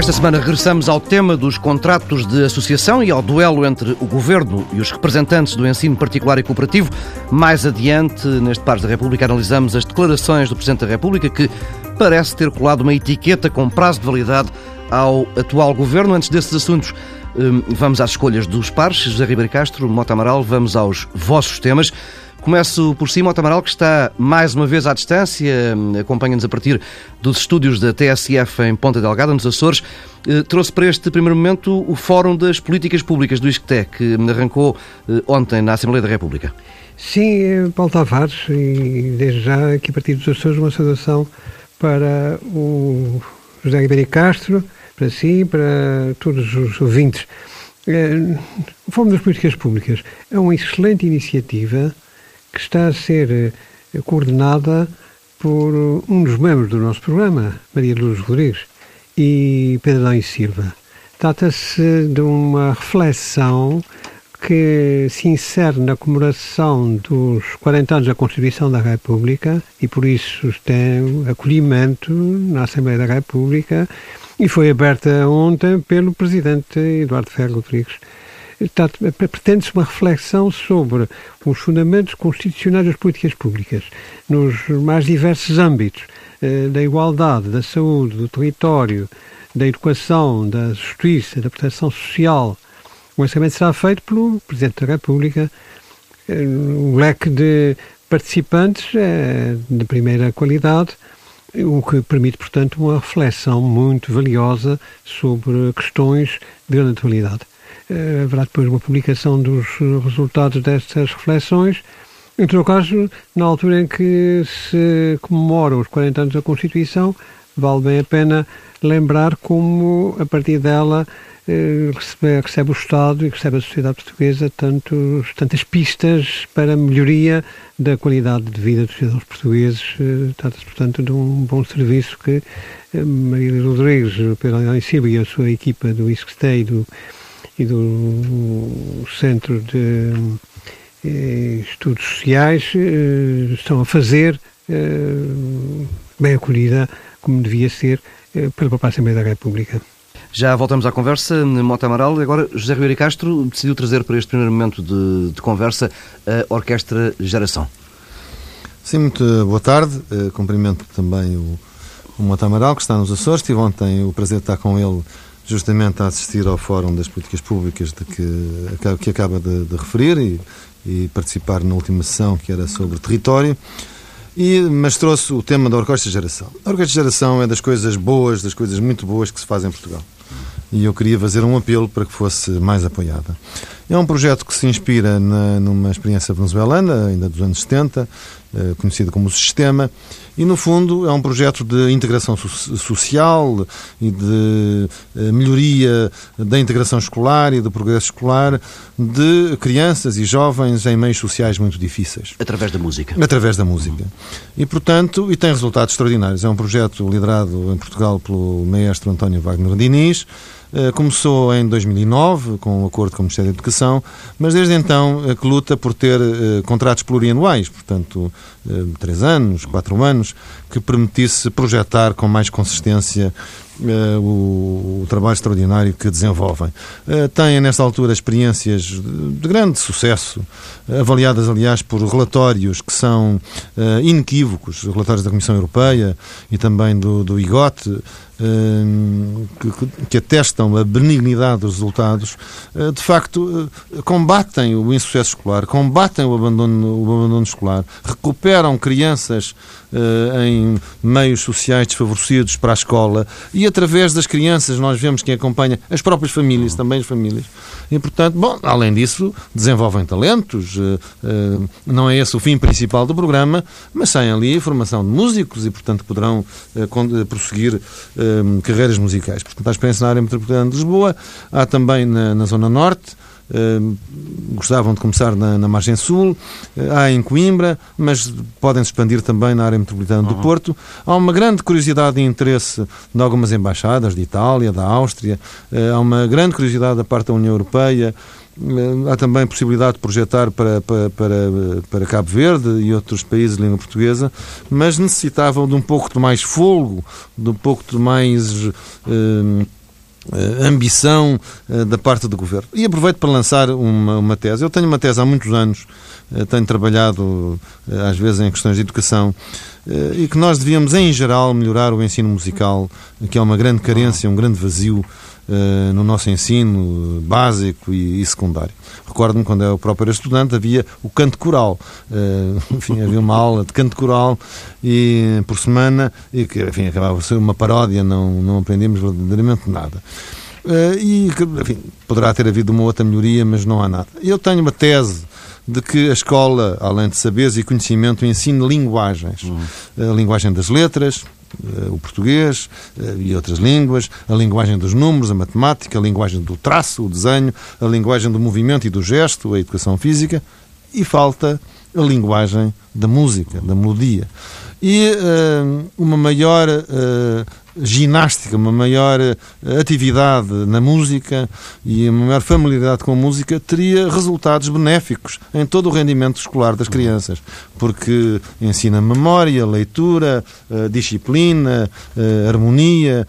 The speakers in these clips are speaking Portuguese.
Esta semana regressamos ao tema dos contratos de associação e ao duelo entre o Governo e os representantes do ensino particular e cooperativo. Mais adiante, neste Pares da República, analisamos as declarações do Presidente da República que parece ter colado uma etiqueta com prazo de validade ao atual Governo. Antes desses assuntos, vamos às escolhas dos pares. José Ribeiro Castro, Mota Amaral, vamos aos vossos temas. Começo por cima, Otamaral, que está mais uma vez à distância, acompanha-nos a partir dos estúdios da TSF em Ponta Delgada, nos Açores. Eh, trouxe para este primeiro momento o Fórum das Políticas Públicas do ISCTE, que arrancou eh, ontem na Assembleia da República. Sim, eh, Paulo Tavares, e desde já aqui a partir dos Açores uma saudação para o José Ribeiro Castro, para si, para todos os ouvintes. O Fórum das Políticas Públicas é uma excelente iniciativa que está a ser eh, coordenada por um dos membros do nosso programa, Maria Luz Rodrigues, e Pedro Dão e Silva. Trata-se de uma reflexão que se insere na comemoração dos 40 anos da Constituição da República e por isso tem acolhimento na Assembleia da República e foi aberta ontem pelo Presidente Eduardo Ferro Rodrigues pretende-se uma reflexão sobre os fundamentos constitucionais das políticas públicas, nos mais diversos âmbitos, eh, da igualdade, da saúde, do território, da educação, da justiça, da proteção social. O orçamento será feito pelo Presidente da República. Um eh, leque de participantes é de primeira qualidade, o que permite, portanto, uma reflexão muito valiosa sobre questões de grande atualidade. Eh, haverá depois uma publicação dos resultados destas reflexões. Em todo caso, na altura em que se comemoram os 40 anos da Constituição, vale bem a pena lembrar como, a partir dela, recebe, recebe, o Estado e recebe a sociedade portuguesa tantos, tantas pistas para melhoria da qualidade de vida dos cidadãos portugueses. Eh, trata-se, portanto, de um bom serviço que Maria Rodrigues, Pedro Silva e a sua equipa do ISCTE e do e do Centro de eh, Estudos Sociais eh, estão a fazer eh, bem acolhida, como devia ser, pela própria Assembleia da República. Já voltamos à conversa, Mota Amaral. Agora, José Ribeiro Castro decidiu trazer para este primeiro momento de, de conversa a Orquestra Geração. Sim, muito boa tarde. cumprimento também o, o Mota Amaral, que está nos Açores. Tive ontem o prazer de estar com ele justamente a assistir ao Fórum das Políticas Públicas de que, que acaba de, de referir e, e, participar na última sessão que era sobre território. E, mas trouxe o tema da Orquestra Geração. A Orquestra Geração é das coisas boas, das coisas muito boas que se fazem em Portugal. E eu queria fazer um apelo para que fosse mais apoiada. É um projeto que se inspira na, numa experiência venezuelana, ainda dos anos 70, eh, conhecido como o Sistema, e no fundo é um projeto de integração so social e de eh, melhoria da integração escolar e do progresso escolar de crianças e jovens em meios sociais muito difíceis. Através da música. Através da música. E, portanto, e tem resultados extraordinários. É um projeto liderado em Portugal pelo maestro António Wagner Diniz, começou em 2009, com um acordo com o Ministério da Educação, mas desde então eh, que luta por ter eh, contratos plurianuais, portanto, três anos, quatro anos, que permitisse projetar com mais consistência o, trabalho extraordinário que desenvolvem. têm, nesta altura, experiências de grande sucesso, avaliadas, aliás, por relatórios que são inequívocos, relatórios da Comissão Europeia e também do, do IGOT, que, que, atestam a benignidade dos resultados, uh, de facto uh, combatem o insucesso escolar, combatem o abandono, o abandono escolar, recuperam crianças em meios sociais desfavorecidos para a escola e através das crianças nós vemos quem acompanha as próprias famílias, também as famílias. E, portanto, bom, além disso, desenvolvem talentos, não é esse o fim principal do programa, mas saem ali a formação de músicos e, portanto, poderão prosseguir carreiras musicais. Portanto, há experiência na área metropolitana de Lisboa, há também na, na Zona Norte, gostavam de começar na, na margem sul, uh, há em Coimbra, mas podem se expandir também na área metropolitana do uhum. Porto. Há uma grande curiosidade e interesse de algumas embaixadas de Itália, da Áustria, uh, há uma grande curiosidade da parte da União Europeia. Há também possibilidade de projetar para, para, para, para, Cabo Verde e outros países de língua portuguesa, mas necessitavam de um pouco de mais fogo, de um pouco de mais eh, ambição eh, da parte do governo. E aproveito para lançar uma, uma tese. Eu tenho uma tese há muitos anos, eh, tenho trabalhado às vezes em questões de educação e que nós devíamos, em geral, melhorar o ensino musical, que é uma grande carência, um grande vazio uh, no nosso ensino básico e, e secundário. Recordo-me quando eu próprio era estudante, havia o canto coral. Uh, enfim, havia uma aula de canto coral e, por semana, e que enfim, acabava por ser uma paródia, não, não aprendíamos verdadeiramente nada. Uh, e, enfim, poderá ter havido uma outra melhoria, mas não há nada. Eu tenho uma tese de que a escola, além de saberes e conhecimento, ensina linguagens. Uhum. A linguagem das letras, eh, o português eh, e outras línguas, a linguagem dos números, a matemática, a linguagem do traço, o desenho, a linguagem do movimento e do gesto, a educação física, e falta a linguagem da música, da melodia. E uh, uma maior uh, ginástica, uma maior eh, atividade na música e uma maior familiaridade com a música teria resultados benéficos em todo o rendimento escolar das crianças, porque ensina memória, leitura, eh, disciplina, eh, harmonia,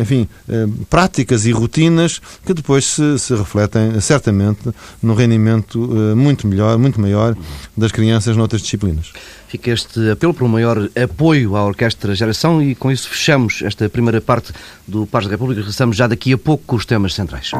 enfim, práticas e rotinas que depois se, se refletem certamente no rendimento muito melhor, muito maior das crianças noutras disciplinas. Fica este apelo para um maior apoio à Orquestra Geração e com isso fechamos esta primeira parte do Paz da República. Regressamos já daqui a pouco com os temas centrais.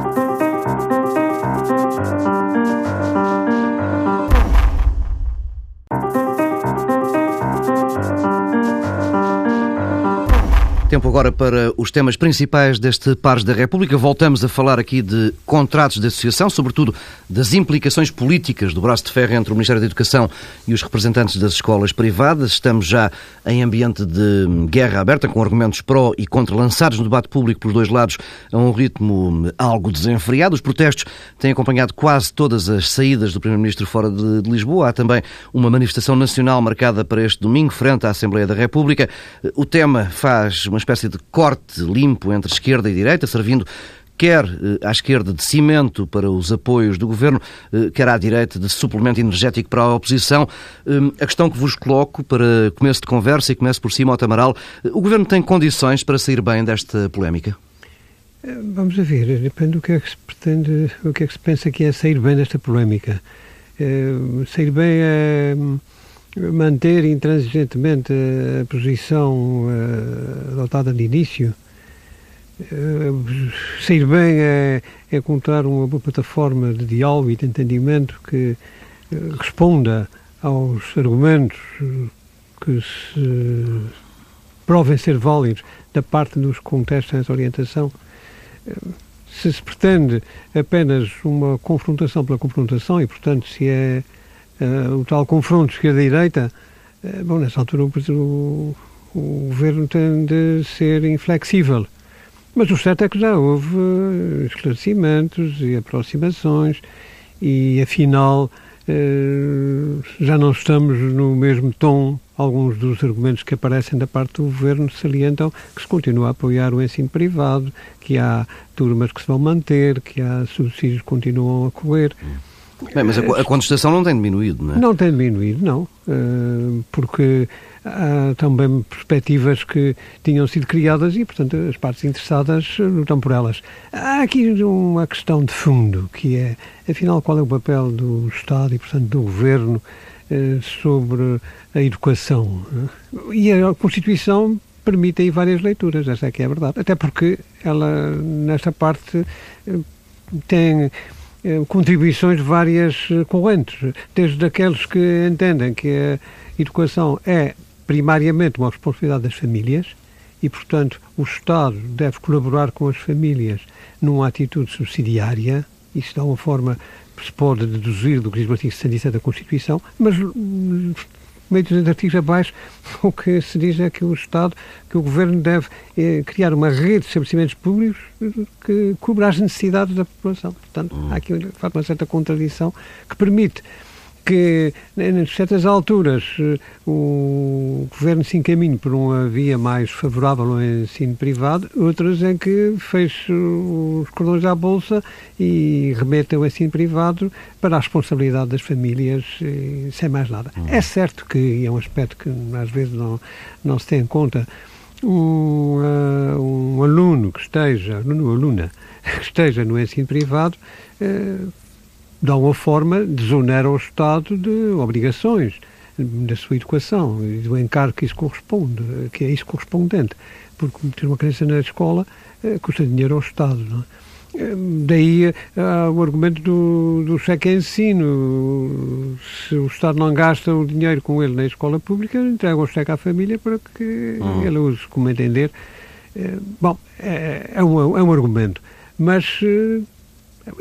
Tempo agora para os temas principais deste Pares da República. Voltamos a falar aqui de contratos de associação, sobretudo das implicações políticas do braço de ferro entre o Ministério da Educação e os representantes das escolas privadas. Estamos já em ambiente de guerra aberta, com argumentos pró e contra lançados no debate público pelos dois lados a um ritmo algo desenfreado. Os protestos têm acompanhado quase todas as saídas do Primeiro-Ministro fora de, Lisboa. Há também uma manifestação nacional marcada para este domingo, frente à Assembleia da República. O tema faz uma espécie de corte limpo entre esquerda e direita, servindo quer eh, à esquerda de cimento para os apoios do governo, eh, quer à direita de suplemento energético para a oposição. Hum, a questão que vos coloco para começo de conversa e começo por cima ao Tamaral, eh, o governo tem condições para sair bem desta polémica? Vamos ver, depende do que é que se pretende, o que é que se pensa que é sair bem desta polémica. Sair bem é manter intransigentemente a posição uh, adotada de início, uh, sair bem é, é encontrar uma boa plataforma de diálogo e de entendimento que uh, responda aos argumentos que se provem ser válidos da parte dos que contestam essa orientação. Se se pretende apenas uma confrontação pela confrontação e, portanto, se é uh, o tal confronto esquerda-direita, uh, bom, nessa altura o, o, governo tem de ser inflexível. Mas o certo é que já houve eh, esclarecimentos e aproximações e, afinal, já não estamos no mesmo tom. Alguns dos argumentos que aparecem da parte do governo salientam que se continua a apoiar o ensino privado, que há turmas que se vão manter, que há subsídios que continuam a correr. Bem, mas a, a contestação não tem diminuído, não é? Não tem diminuído, não. Uh, porque há também perspectivas que tinham sido criadas e, portanto, as partes interessadas lutam por elas. Há aqui uma questão de fundo, que é, afinal, qual é o papel do Estado e, portanto, do Governo uh, sobre a educação. E a Constituição permite aí várias leituras, essa é que é a verdade. Até porque ela, nesta parte, eh, tem eh, contribuições várias eh, correntes, desde aqueles que entendem que a educação é primariamente uma responsabilidade das famílias e, portanto, o Estado deve colaborar com as famílias numa atitude subsidiária, isso dá uma forma se pode deduzir do que diz o artigo 67 da Constituição, mas hum, meio dos artigos abaixo, o que se diz é que o Estado, que o Governo deve eh, criar uma rede de estabelecimentos públicos que cubra as necessidades da população. Portanto, hum. há aqui de facto, uma certa contradição que permite que, em certas alturas, eh, o governo se encaminhe por uma via mais favorável ao ensino privado, outras em que feche os cordões à bolsa e remeta o ensino privado para a responsabilidade das famílias, sem mais nada. Uhum. É certo que é um aspecto que às vezes não, não se tem em conta. Um, uh, um aluno que esteja, aluno aluna, que esteja no ensino privado, uh, de alguma forma, desonera o Estado de obrigações da sua educação e do encargo que isso corresponde, que é isso correspondente. Porque ter uma criança na escola eh, custa dinheiro ao Estado, não é? Eh, daí uh, o argumento do, do cheque ensino. Se o Estado não gasta o dinheiro com ele na escola pública, entrega o cheque à família para que uhum. ele use como entender. Bom, é, é, um, é um argumento. Mas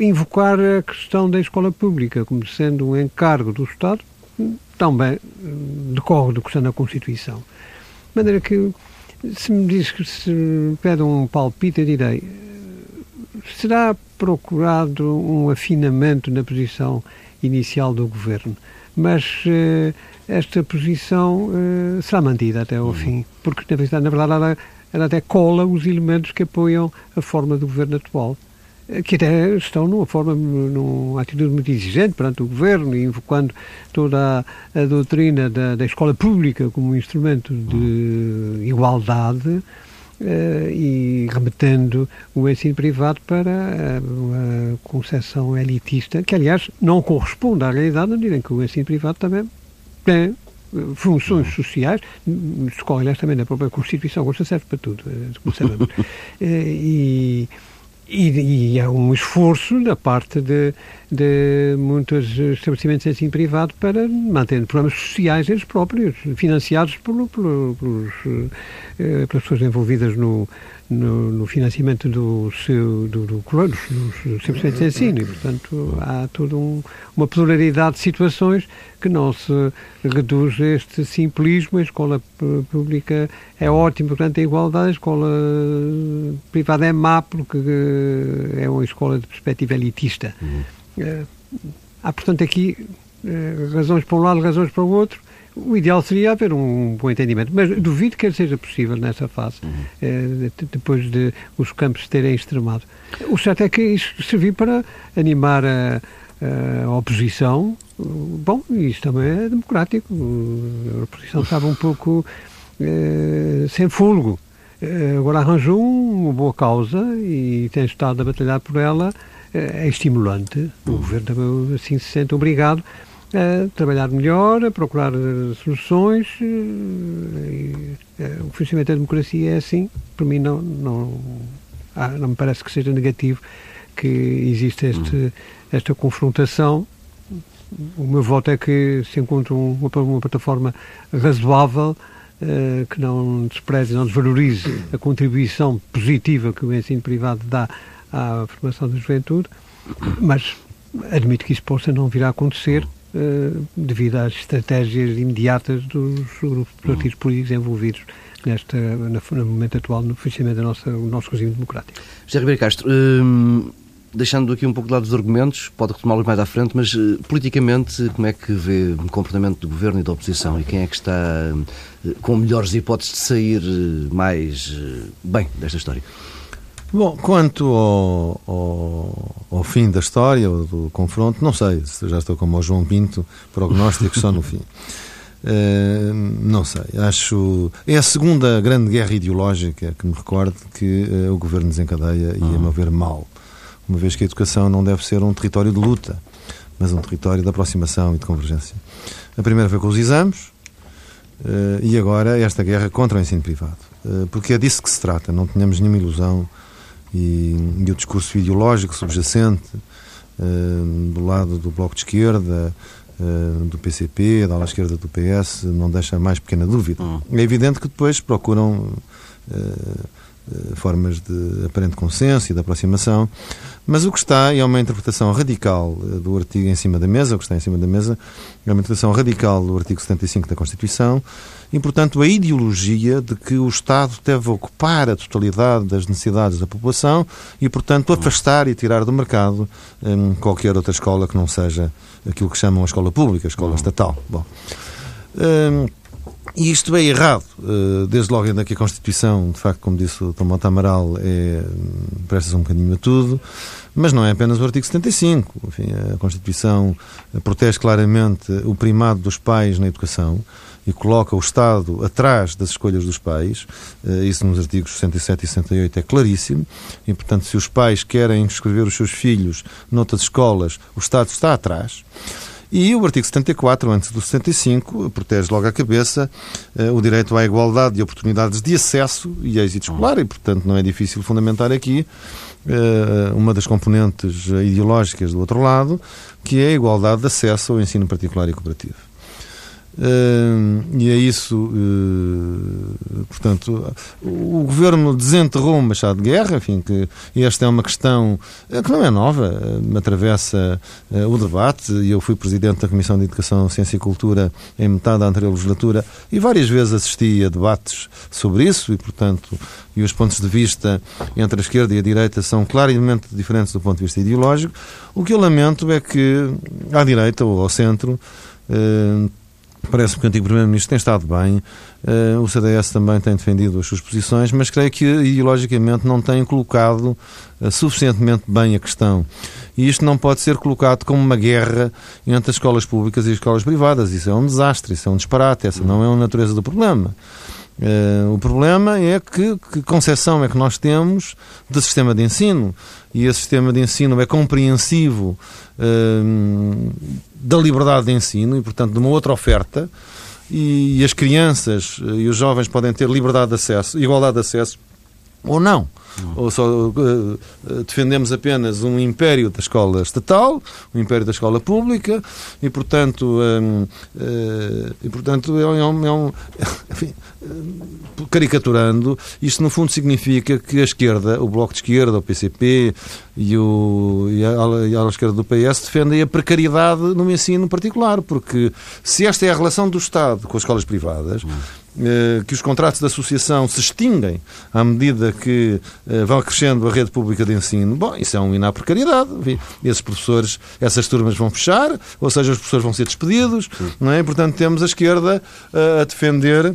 invocar a questão da escola pública como sendo um encargo do Estado também decorre do que está na Constituição. De maneira que, se me diz que se pede um palpite, eu direi: será procurado um afinamento na posição inicial do governo, mas uh, esta posição uh, será mantida até ao uhum. fim, porque na verdade, na verdade ela, ela até cola os elementos que apoiam a forma do governo atual que até estão numa forma, numa atitude muito exigente perante o governo, invocando toda a, a doutrina da, da, escola pública como um instrumento de igualdade uh, e remetendo o ensino privado para uma concepção elitista, que aliás não corresponde à realidade, na medida em que o ensino privado também tem eh, funções sociais, escolhe aliás também na própria Constituição, gosta serve para tudo, eh, como sabemos. e e, e há um esforço da parte de, de muitos estabelecimentos assim privado para manter programas sociais eles próprios, financiados por, por, pelos, eh, pelas pessoas envolvidas no, no, no financiamento do seu, do, do, dos, dos estabelecimentos de ensino e, portanto, há toda um, uma pluralidade de situações que não se reduz a este simplismo. A escola pública é ótima, portanto, a igualdade. A escola privada é má porque é uma escola de perspectiva elitista. Uhum. Eh, há, portanto, aqui eh, razões para um lado, razões para o outro. O ideal seria haver um bom entendimento, mas duvido que seja possível nessa fase, uhum. eh, depois de os campos terem extremado. O certo é que isto serviu para animar a, a oposição. Bom, isso também é democrático. A oposição estava um pouco sem fôlego. agora arranjou uma boa causa e tem estado a batalhar por ela é estimulante. O uhum. governo também assim se sente obrigado a trabalhar melhor, a procurar eh, soluções. Eh, eh, o funcionamento da democracia é assim. Para mim, não, não, não me parece que seja negativo que exista este, uhum. esta confrontação. O meu voto é que se encontre uma, uma plataforma razoável. Que não despreze, não desvalorize a contribuição positiva que o ensino privado dá à formação da juventude, mas admito que isso possa não vir a acontecer uh, devido às estratégias imediatas dos grupos partidos políticos envolvidos nesta, no momento atual no funcionamento do nosso, nosso regime democrático. José Ribeiro Castro, hum, deixando aqui um pouco de lado os argumentos, pode retomá-los mais à frente, mas uh, politicamente como é que vê o comportamento do governo e da oposição e quem é que está uh, com melhores hipóteses de sair mais bem desta história? Bom, quanto ao, ao, ao, fim da história, do confronto, não sei, já estou como o João Pinto, prognóstico só no fim. Uh, não sei, acho. É a segunda grande guerra ideológica que me recordo que uh, o governo desencadeia e, a meu ver, mal. Uma vez que a educação não deve ser um território de luta, mas um território de aproximação e de convergência. A primeira foi com os exames uh, e agora esta guerra contra o ensino privado. porque é disso que se trata, não tenhamos nenhuma ilusão e, e o discurso ideológico subjacente uh, do lado do Bloco de Esquerda, uh, do PCP, da ala esquerda do PS, não deixa mais pequena dúvida. Hum. É evidente que depois procuram uh, formas de aparente consenso e de aproximação, mas o que está é uma interpretação radical do artigo em cima da mesa, o que está em cima da mesa é uma interpretação radical do artigo 75 da Constituição, e, portanto, a ideologia de que o Estado deve ocupar a totalidade das necessidades da população e, portanto, afastar e tirar do mercado hum, qualquer outra escola que não seja aquilo que chamam a escola pública, a escola estatal. Bom, hum, e isto é errado. Uh, desde logo ainda que a Constituição, de facto, como disse o Tomás Amaral, é, hum, presta-se um bocadinho a tudo, mas não é apenas o artigo 75. Enfim, a Constituição protege claramente o primado dos pais na educação e coloca o Estado atrás das escolhas dos pais, eh, isso nos artigos 67 e 68 é claríssimo, e portanto, se os pais querem inscrever os seus filhos noutras escolas, o Estado está atrás. E o artigo 74, antes do 75, protege logo à cabeça eh, o direito à igualdade de oportunidades de acesso e êxito escolar, e portanto não é difícil fundamentar aqui eh, uma das componentes ideológicas do outro lado, que é a igualdade de acesso ao ensino particular e cooperativo. E é isso, uh, portanto, o governo desenterrou o Machado de Guerra, enfim, que esta é uma questão eh, que não é nova, uh, atravessa o debate, eu fui presidente da Comissão de Educação, Ciência e Cultura em metade da anterior legislatura, e várias vezes assisti a debates sobre isso, e portanto, e os pontos de vista entre a esquerda e a direita são claramente diferentes do ponto de vista ideológico. O que eu lamento é que, à direita ou ao centro, Parece-me que o antigo Primeiro-Ministro tem estado bem, uh, o CDS também tem defendido as suas posições, mas creio que ideologicamente não tem colocado uh, suficientemente bem a questão. E isto não pode ser colocado como uma guerra entre as escolas públicas e as escolas privadas. Isso é um desastre, isso é um disparate, essa não é a natureza do problema. Uh, o problema é que, que concepção é que nós temos do sistema de ensino e esse sistema de ensino é compreensivo da liberdade de ensino e, portanto, de uma outra oferta. E, e as crianças e os jovens podem ter liberdade de acesso, igualdade de acesso ou não. Ou só uh, defendemos apenas um império da escola estatal, um império da escola pública, e portanto, um, uh, e, portanto é um, é um enfim, uh, caricaturando, isto no fundo significa que a esquerda, o Bloco de Esquerda, o PCP e, o, e, a, e a ala esquerda do PS defendem a precariedade no ensino particular, porque se esta é a relação do Estado com as escolas privadas, eh, que os contratos de associação se extinguem à medida que eh, vão crescendo a rede pública de ensino, bom, isso é um hino à precariedade. Esses professores, essas turmas vão fechar, ou seja, os professores vão ser despedidos, não é? Portanto, temos a esquerda eh, a defender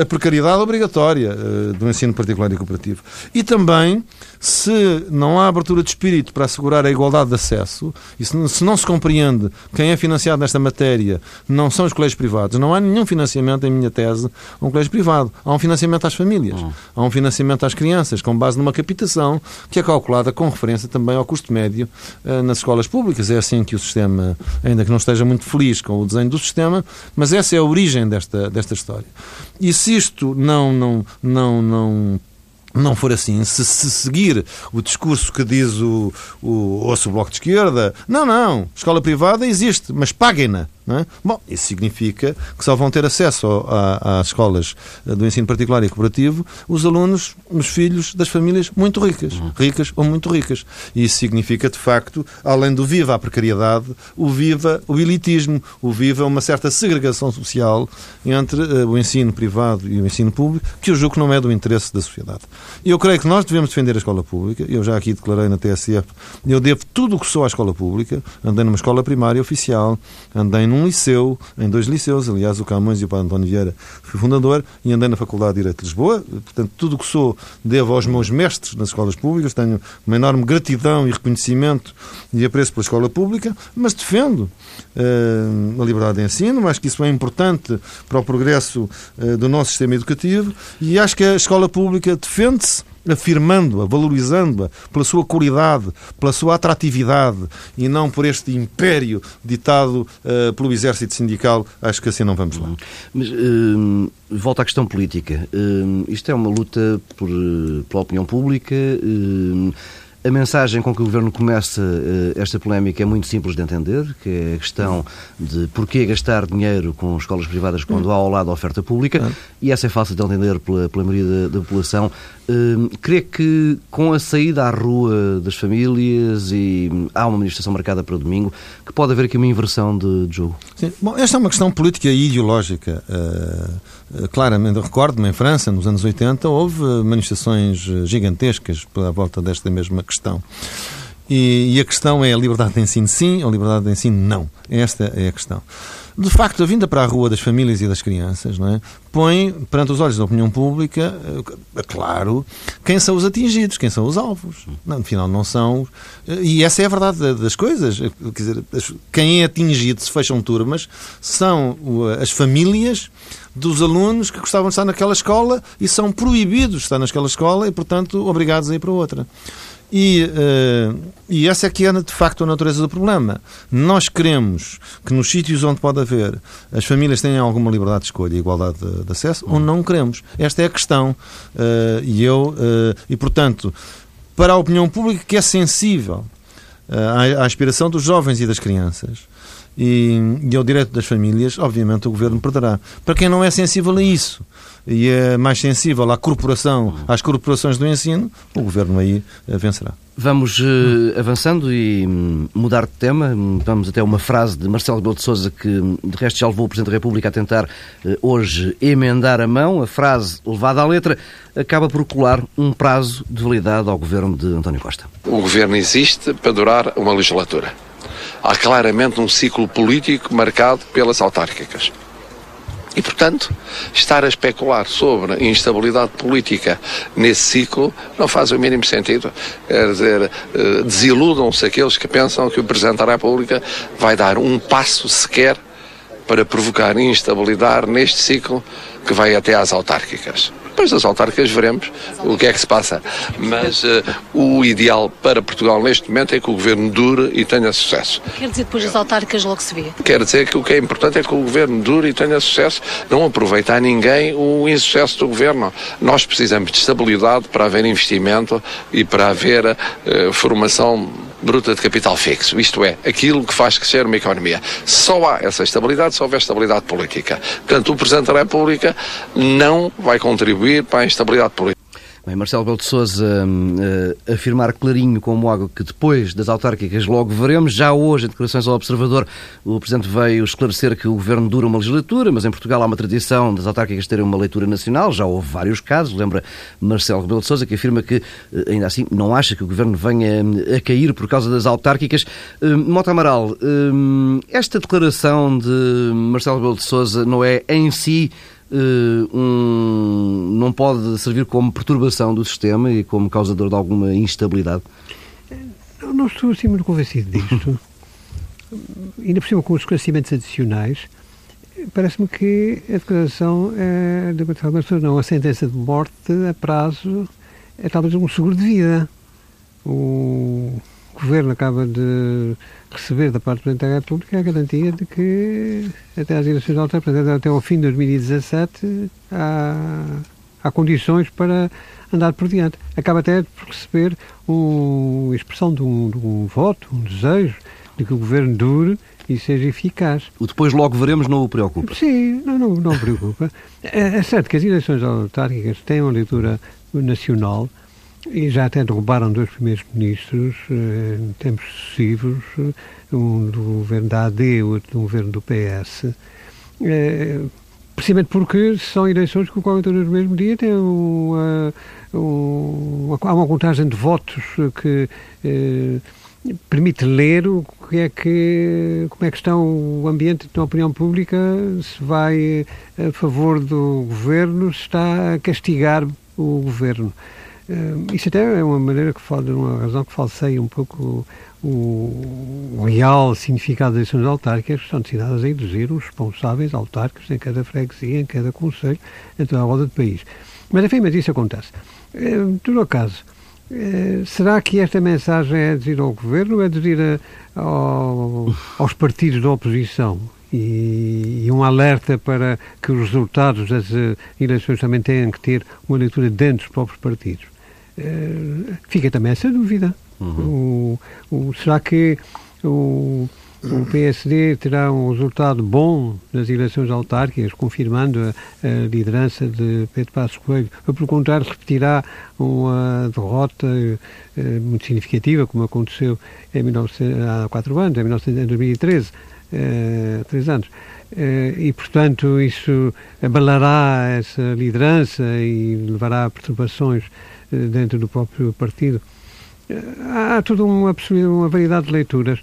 a precariedade obrigatória do ensino particular e cooperativo. E também se não há abertura de espírito para assegurar a igualdade de acesso, e se não se compreende quem é financiado nesta matéria não são os colégios privados, não há nenhum financiamento, em minha tese, a um colégio privado. Há um financiamento às famílias, hum. há um financiamento às crianças, com base numa capitação que é calculada com referência também ao custo médio uh, nas escolas públicas. É assim que o sistema, ainda que não esteja muito feliz com o desenho do sistema, mas essa é a origem desta, desta história. E se isto não, não, não, não não for assim, se, se, seguir o discurso que diz o, o, o Bloco de Esquerda, não, não, escola privada existe, mas paguem-na. É? Bom, isso significa que só vão ter acesso às escolas do ensino particular e cooperativo os alunos, os filhos das famílias muito ricas, uhum. ricas ou muito ricas. E isso significa, de facto, além do viva a precariedade, o viva o elitismo, o viva uma certa segregação social entre uh, o ensino privado e o ensino público, que eu julgo que não é do interesse da sociedade. E eu creio que nós devemos defender a escola pública. Eu já aqui declarei na TSF, eu devo tudo o que sou à escola pública. Andei numa escola primária oficial, andei num num liceu, em dois liceus, aliás, o Camões e o Padre António Vieira fui fundador, e andei na Faculdade de Direito de Lisboa. Portanto, tudo o que sou devo aos meus mestres nas escolas públicas. Tenho uma enorme gratidão e reconhecimento e apreço pela escola pública, mas defendo a liberdade de ensino. Acho que isso é importante para o progresso uh, do nosso sistema educativo e acho que a escola pública defende-se afirmando-a, valorizando-a pela sua qualidade, pela sua atratividade e não por este império ditado uh, pelo exército sindical, acho que assim não vamos lá. Mas uh, volta à questão política. Uh, isto é uma luta por, pela opinião pública. A mensagem com que o Governo começa esta polémica é muito simples de entender, que é a questão de porquê gastar dinheiro com escolas privadas quando há ao lado a oferta pública, e essa é fácil de entender pela, pela maioria da, da população. Uh, crê que com a saída à rua das famílias e há uma manifestação marcada para domingo, que pode haver aqui uma inversão de, de jogo? Sim. Bom, esta é uma questão política e ideológica. Uh, claramente, recordo-me, em França, nos anos 80, houve manifestações gigantescas pela volta desta mesma questão. E, e, a questão é a liberdade de ensino sim ou a liberdade de ensino não. Esta é a questão. De facto, a vinda para a rua das famílias e das crianças não é, põe perante os olhos da opinião pública, é claro, quem são os atingidos, quem são os alvos. Não, afinal, não são. E essa é a verdade das coisas. Quer dizer, quem é atingido, se fecham turmas, são as famílias dos alunos que gostavam de estar naquela escola e são proibidos de estar naquela escola e, portanto, obrigados a ir para outra. E, uh, e essa é que é, de facto, a natureza do problema. Nós queremos que nos sítios onde pode haver as famílias tenham alguma liberdade de escolha e igualdade de, de acesso, ou não queremos. Esta é a questão. Uh, e eu, uh, e portanto, para a opinião pública que é sensível à, à aspiração dos jovens e das crianças, e, e ao direito das famílias, obviamente o governo perderá. Para quem não é sensível a isso, e é mais sensível à corporação, às corporações do ensino, o governo aí eh, vencerá. Vamos uh, avançando e um, mudar de tema. Vamos até uma frase de Marcelo Rebelo de Sousa que, de resto, já levou o Presidente da República a tentar uh, hoje emendar a mão. A frase, levada à letra, acaba por colar um prazo de validade ao governo de António Costa. O governo existe para durar uma legislatura. Há claramente um ciclo político marcado pelas autárquicas. E, portanto, estar a especular sobre instabilidade política nesse ciclo não faz o mínimo sentido. Quer dizer, eh, desiludam-se aqueles que pensam que o Presidente da República vai dar um passo sequer para provocar instabilidade neste ciclo que vai até às autárquicas. Depois das autárquicas veremos o que é que se passa. Mas uh, o ideal para Portugal neste momento é que o governo dure e tenha sucesso. Quer dizer, depois das autárquicas logo se vê? Quer dizer que o que é importante é que o governo dure e tenha sucesso. Não aproveita a ninguém o insucesso do governo. Nós precisamos de estabilidade para haver investimento e para haver uh, formação bruta de capital fixo, isto é, aquilo que faz crescer uma economia. Só há essa estabilidade se houver estabilidade política. Portanto, o Presidente da República não vai contribuir para a instabilidade política. Bem, Marcelo Belo de Souza uh, afirmar clarinho como água que depois das autárquicas logo veremos. Já hoje, em declarações ao Observador, o Presidente veio esclarecer que o Governo dura uma legislatura, mas em Portugal há uma tradição das autárquicas terem uma leitura nacional. Já houve vários casos. Lembra Marcelo Rebelo de Sousa que afirma que, uh, ainda assim, não acha que o Governo venha a cair por causa das autárquicas. Uh, Mota Amaral, esta declaração de Marcelo Rebelo de Sousa não é em si eh, um, não pode servir como perturbação do sistema e como causador de alguma instabilidade? Não, não estou assim muito convencido disto. Ainda por cima, com os esclarecimentos adicionais, parece-me que a declaração é, de não, a sentença de morte a prazo é talvez um seguro de vida. O Governo acaba de receber da parte do Presidente da República a garantia de que até às eleições alteradas, até ao fim de 2017, há, há condições para andar por diante. Acaba até por receber a expressão de um, de um voto, um desejo de que o Governo dure e seja eficaz. O depois logo veremos não o preocupa? Sim, não, não, não preocupa. É, é certo que as eleições autárquicas têm uma leitura nacional, e já até derrubaram dois primeiros ministros eh, em tempos sucessivos, um do governo da AD outro do governo do PS. Eh, precisamente porque são eleições que ocorrem todos no mesmo dia, tem uma, uma, há uma contagem de votos que eh, permite ler o que é que, como é que está o ambiente da opinião pública, se vai a favor do governo, se está a castigar o governo. Uh, isso até é uma maneira que fala, uma razão que falseia um pouco o, o real significado das eleições autárquicas, que são destinadas a induzir os responsáveis autárquicos em cada freguesia, em cada conselho, em toda a roda do país. Mas, enfim, mas isso acontece. Uh, todo acaso, uh, será que esta mensagem é dirigida ao Governo ou é dirigida ao, aos partidos da oposição? E, e, um alerta para que os resultados das eleições também tenham que ter uma leitura dentro dos próprios partidos. Uh, fica também essa dúvida. Uhum. O, o, será que o, o PSD terá um resultado bom nas eleições autárquicas, confirmando a, a liderança de Pedro Passos Coelho, ou pelo contrário repetirá uma derrota eh, muito significativa, como aconteceu em 19, há quatro anos, em, 19, em 2013, eh, três anos. Eh, e, portanto, isso abalará essa liderança e levará a perturbações eh, dentro do próprio partido. Há toda uma, uma variedade de leituras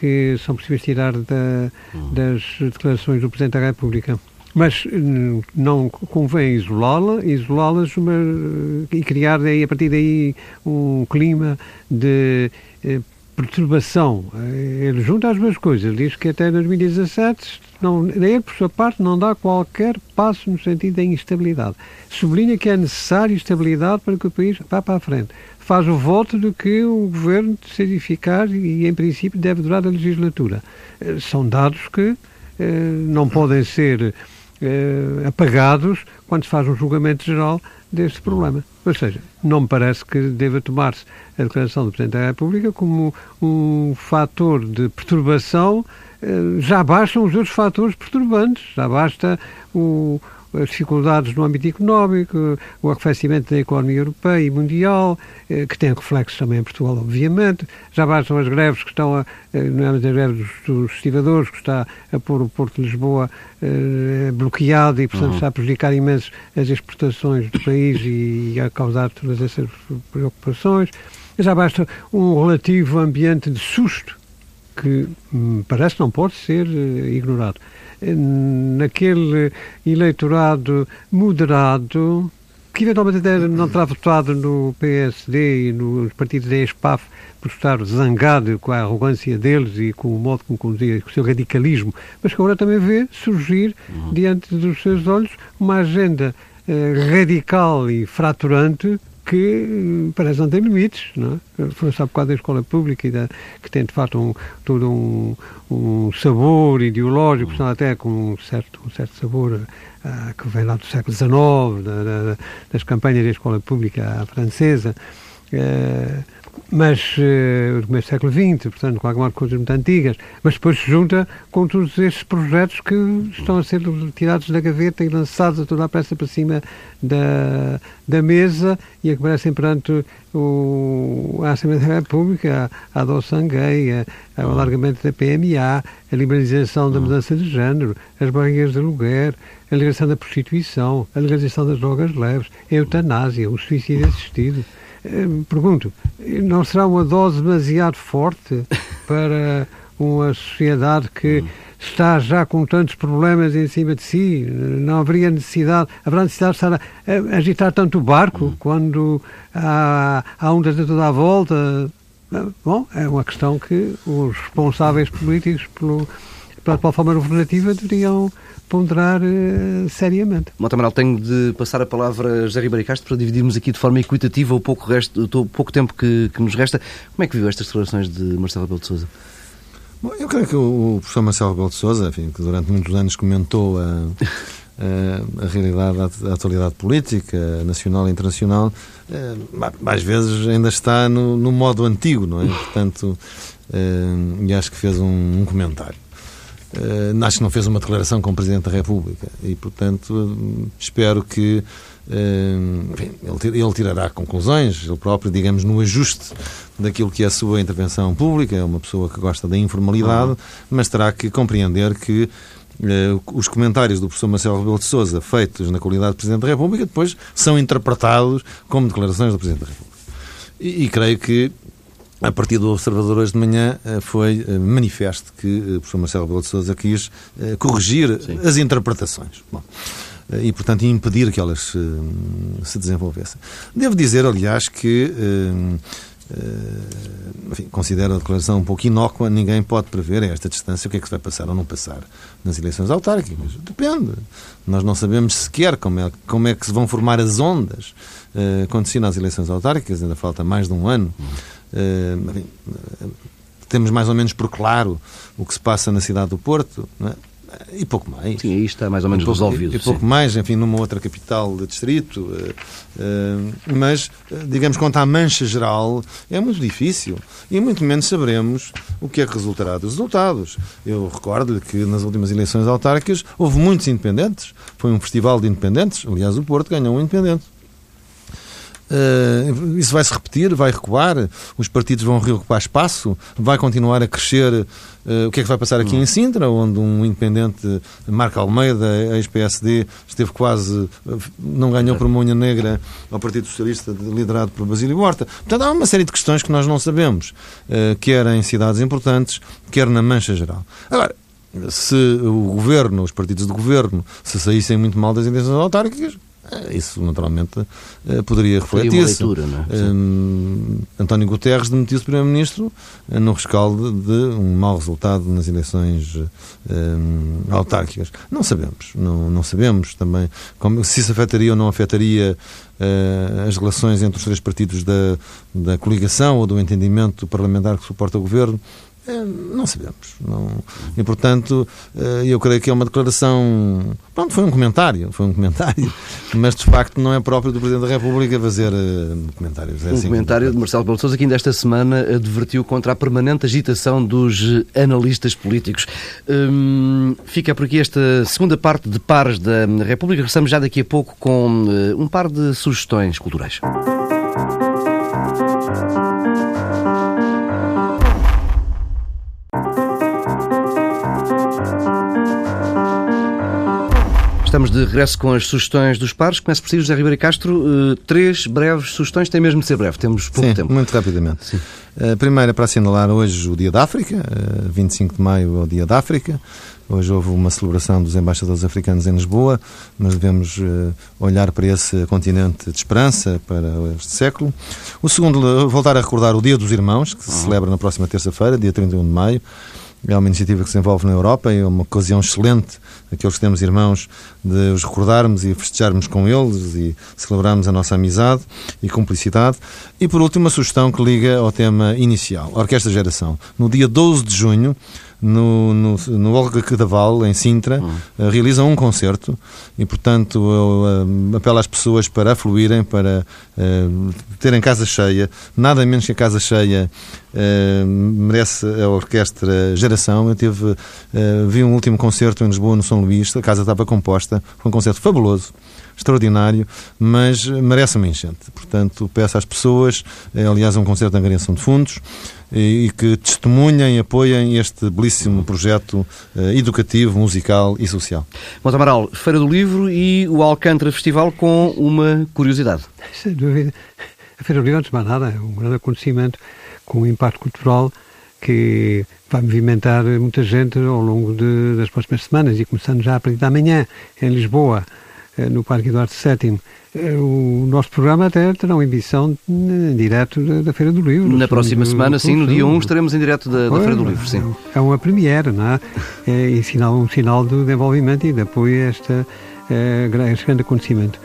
que são possíveis tirar da, das declarações do Presidente da República. Mas hum, não convém isolá-la, isolá-las e criar daí, a partir daí um clima de eh, perturbação. Eh, ele junta as duas coisas. Diz que até 2017, não, ele, por sua parte, não dá qualquer passo no sentido da instabilidade. Sublinha que é necessário estabilidade para que o país vá para a frente faz o voto de que o governo seja eficaz e, em princípio, deve durar a legislatura. Eh, são dados que eh, não podem ser eh, apagados quando se faz um julgamento geral deste problema. Ou seja, não me parece que deva tomar-se a declaração do Presidente da República como um fator de perturbação. Já bastam os outros fatores perturbantes, já basta o, as dificuldades no âmbito económico, o arrefecimento da economia europeia e mundial, eh, que tem reflexos também em Portugal, obviamente. Já bastam as greves que estão a, eh, no âmbito das greves dos, estivadores, que está a pôr o Porto de Lisboa eh, bloqueado e, portanto, uhum. está a prejudicar imenso as exportações do país e, e a causar todas essas preocupações. Já basta um relativo ambiente de susto que hum, parece não pode ser ignorado naquele eleitorado moderado que eventualmente até não terá votado no PSD e nos partidos da ESPAF por estar zangado com a arrogância deles e com o modo como conduzia, com o seu radicalismo, mas que agora também vê surgir uhum. diante dos seus olhos uma agenda eh, radical e fraturante que hum, parece não ter limites, não é? Foi-se há bocado da escola pública, da, que tem de facto um, todo um, um sabor ideológico, uhum. até com um certo, um certo sabor uh, que vem lá do século XIX, da, da, das campanhas da escola pública francesa. Uh, mas uh, do começo do século XX, portanto, com algumas coisas muito antigas, mas depois se junta com todos estes projetos que estão a ser tirados da gaveta e lançados a toda a pressa para cima da, da mesa e a que parecem perante o, a Assembleia da República, a, a adoção gay, a, o alargamento da PMA, a liberalização da mudança de género, as barreiras de aluguer, a legalização da prostituição, a legalização das drogas leves, a eutanásia, o suicídio assistido. Eh, pergunto, não será uma dose demasiado forte para uma sociedade que hum. está já com tantos problemas em cima de si? Não haveria necessidade, haverá necessidade de estar a, agitar tanto o barco hum. quando há, há ondas de toda a volta? Bom, é uma questão que os responsáveis políticos pelo, pela plataforma governativa deveriam ponderar uh, seriamente. Mota Amaral, tenho de passar a palavra a José Ribeiro Castro para dividirmos aqui de forma equitativa o pouco, resto, o pouco tempo que, que, nos resta. Como é que viu estas declarações de Marcelo Rebelo de Sousa? Bom, eu creio que o professor Marcelo Rebelo de Sousa, enfim, que durante muitos anos comentou a, a, a realidade, a, atualidade política, nacional e internacional, eh, mais vezes ainda está no, no modo antigo, não é? Portanto, eh, e acho que fez um, um comentário. Uh, acho que não fez uma declaração com o Presidente da República e, portanto, espero que uh, enfim, ele, ele, tirará conclusões, ele próprio, digamos, no ajuste daquilo que é a sua intervenção pública. É uma pessoa que gosta da informalidade, uhum. mas terá que compreender que os comentários do professor Marcelo Rebelo de Sousa feitos na qualidade de Presidente da República depois são interpretados como declarações do Presidente da República. E, e creio que a partir do Observador hoje de manhã eh, foi eh, manifesto que eh, o professor Marcelo Rebelo de Sousa quis corrigir Sim. as interpretações. Bom, e, portanto, impedir que elas se desenvolvessem. Devo dizer, aliás, que enfim, considero a declaração um pouco inócua, ninguém pode prever a esta distância o que é que se vai passar ou não passar nas eleições autárquicas. Depende. Nós não sabemos sequer como é, como é que se vão formar as ondas uh, quando se nas eleições autárquicas, ainda falta mais de um ano. Uh, enfim, uh, temos mais ou menos por claro o que se passa na cidade do Porto. É? e pouco mais. Sim, aí está mais ou menos pouco, resolvido. E, e pouco sim. mais, enfim, numa outra capital de distrito. Uh, mas, digamos, quanto à mancha geral, é muito difícil. E muito menos saberemos o que é que resultará dos resultados. Eu recordo-lhe que nas últimas eleições autárquicas houve muitos independentes. Foi um festival de independentes. Aliás, o Porto ganhou um independente. Uh, isso vai se repetir, vai recuar, os partidos vão reocupar espaço, vai continuar a crescer. Uh, o que é que vai passar aqui em Sintra, onde um independente, Marco Almeida, ex-PSD, esteve quase, não ganhou por uma unha negra ao Partido Socialista, liderado por Basílio Horta. Portanto, há uma série de questões que nós não sabemos, uh, quer em cidades importantes, quer na mancha geral. Agora, se o governo, os partidos de governo, se saíssem muito mal das eleições autárquicas, eh, isso naturalmente eh, poderia refletir-se. É? Um, António Guterres demitiu-se Primeiro-Ministro no rescaldo de um mau resultado nas eleições um, autárquicas. Não sabemos, não, não sabemos também como, se isso afetaria ou não afetaria uh, as relações entre os três partidos da, da coligação ou do entendimento parlamentar que suporta o governo. É, não sabemos. Não... E, portanto, eh, eu creio que é uma declaração. Pronto, foi um comentário, foi um comentário, mas de facto não é próprio do Presidente da República fazer uh, comentários. É um assim comentário de Marcelo Belo Souza que ainda esta semana advertiu contra a permanente agitação dos analistas políticos. Hum, fica por aqui esta segunda parte de pares da República. Regressamos já daqui a pouco com um par de sugestões culturais. Estamos de regresso com as sugestões dos pares. Começo por si, José Ribeiro Castro. Uh, três breves sugestões, tem mesmo de ser breve, temos pouco Sim, tempo. muito rapidamente. Sim. Uh, primeira, para assinalar hoje o Dia da África, uh, 25 de maio é o Dia da África. Hoje houve uma celebração dos embaixadores africanos em Lisboa, mas devemos olhar para esse continente de esperança para este século. O segundo, voltar a recordar o Dia dos Irmãos, que se uhum. celebra na próxima terça-feira, dia 31 de maio. É uma iniciativa que se envolve na Europa e é uma ocasião excelente, aqueles que temos irmãos, de os recordarmos e festejarmos com eles e celebrarmos a nossa amizade e cumplicidade. E, por último, uma sugestão que liga ao tema inicial, a Orquestra Geração. No dia 12 de junho, no, no, no Olga Cadaval, em Sintra, uhum. realizam um concerto e, portanto, eu uh, apelo às pessoas para afluírem, para uh, terem casa cheia. Nada menos que a casa cheia uh, merece a Orquestra Geração. Eu tive, vi um último concerto em Lisboa, no São Luís, a casa estava composta, foi um concerto fabuloso extraordinário, mas merece uma enchente. Portanto, peço às pessoas, aliás, é um concerto de angariação de fundos, e que testemunhem e apoiem este belíssimo projeto eh, educativo, musical e social. Monte Amaral, Feira do Livro e o Alcântara Festival com uma curiosidade. Sem dúvida. A Feira do Livro, antes de mais nada, é um grande acontecimento com um impacto cultural que vai movimentar muita gente ao longo de, das próximas semanas e começando já a partir de amanhã em Lisboa, eh, no Parque Eduardo VII eh, o nosso programa até terá uma emissão em direto da, da, Feira do Livro. Na próxima semana, sim, no dia 1 estaremos em direto da, da Feira do Livro, sim. É uma premiere, não é? É sinal, um sinal de desenvolvimento e de apoio a este, eh, a este grande acontecimento.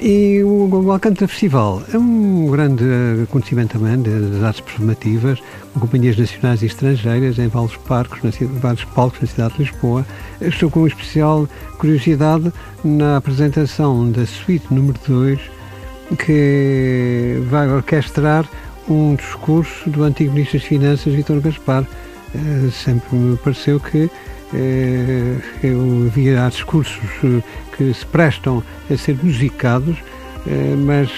E o, Alcântara Festival é um grande acontecimento também das artes performativas, com companhias nacionais e estrangeiras em vários, parques, na, vários palcos na cidade de Lisboa. Estou com especial curiosidade na apresentação da suíte número 2, que vai orquestrar um discurso do antigo Ministro das Finanças, Vítor Gaspar. Eh, sempre me pareceu que eu havia discursos eh, que se prestam a ser musicados, eh, mas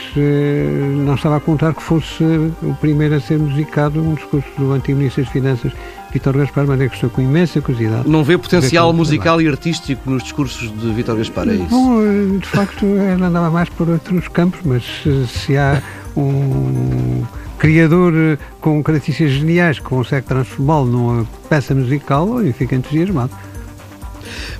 não estava a contar que fosse o primeiro a ser musicado um discurso do antigo Ministro das Finanças, Vítor Gaspar, mas é que estou com imensa curiosidade. Não vê potencial musical e artístico nos discursos de Vítor Gaspar, é isso? Bom, de facto, ele andava mais por outros campos, mas se há um criador eh, com características geniais que consegue transformá-lo numa peça musical, eu fico entusiasmado.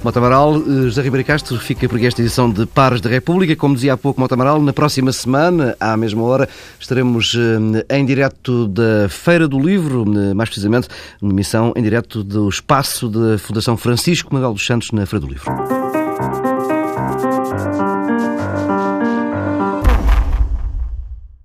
Mota Amaral, eh, José Ribeiro Castro fica por esta edição de Pares da República. Como dizia há pouco Mota Amaral, na próxima semana, à mesma hora, estaremos eh, em direto da Feira do Livro, mais precisamente, numa emissão em direto do espaço da Fundação Francisco Manuel dos Santos na Feira do Livro.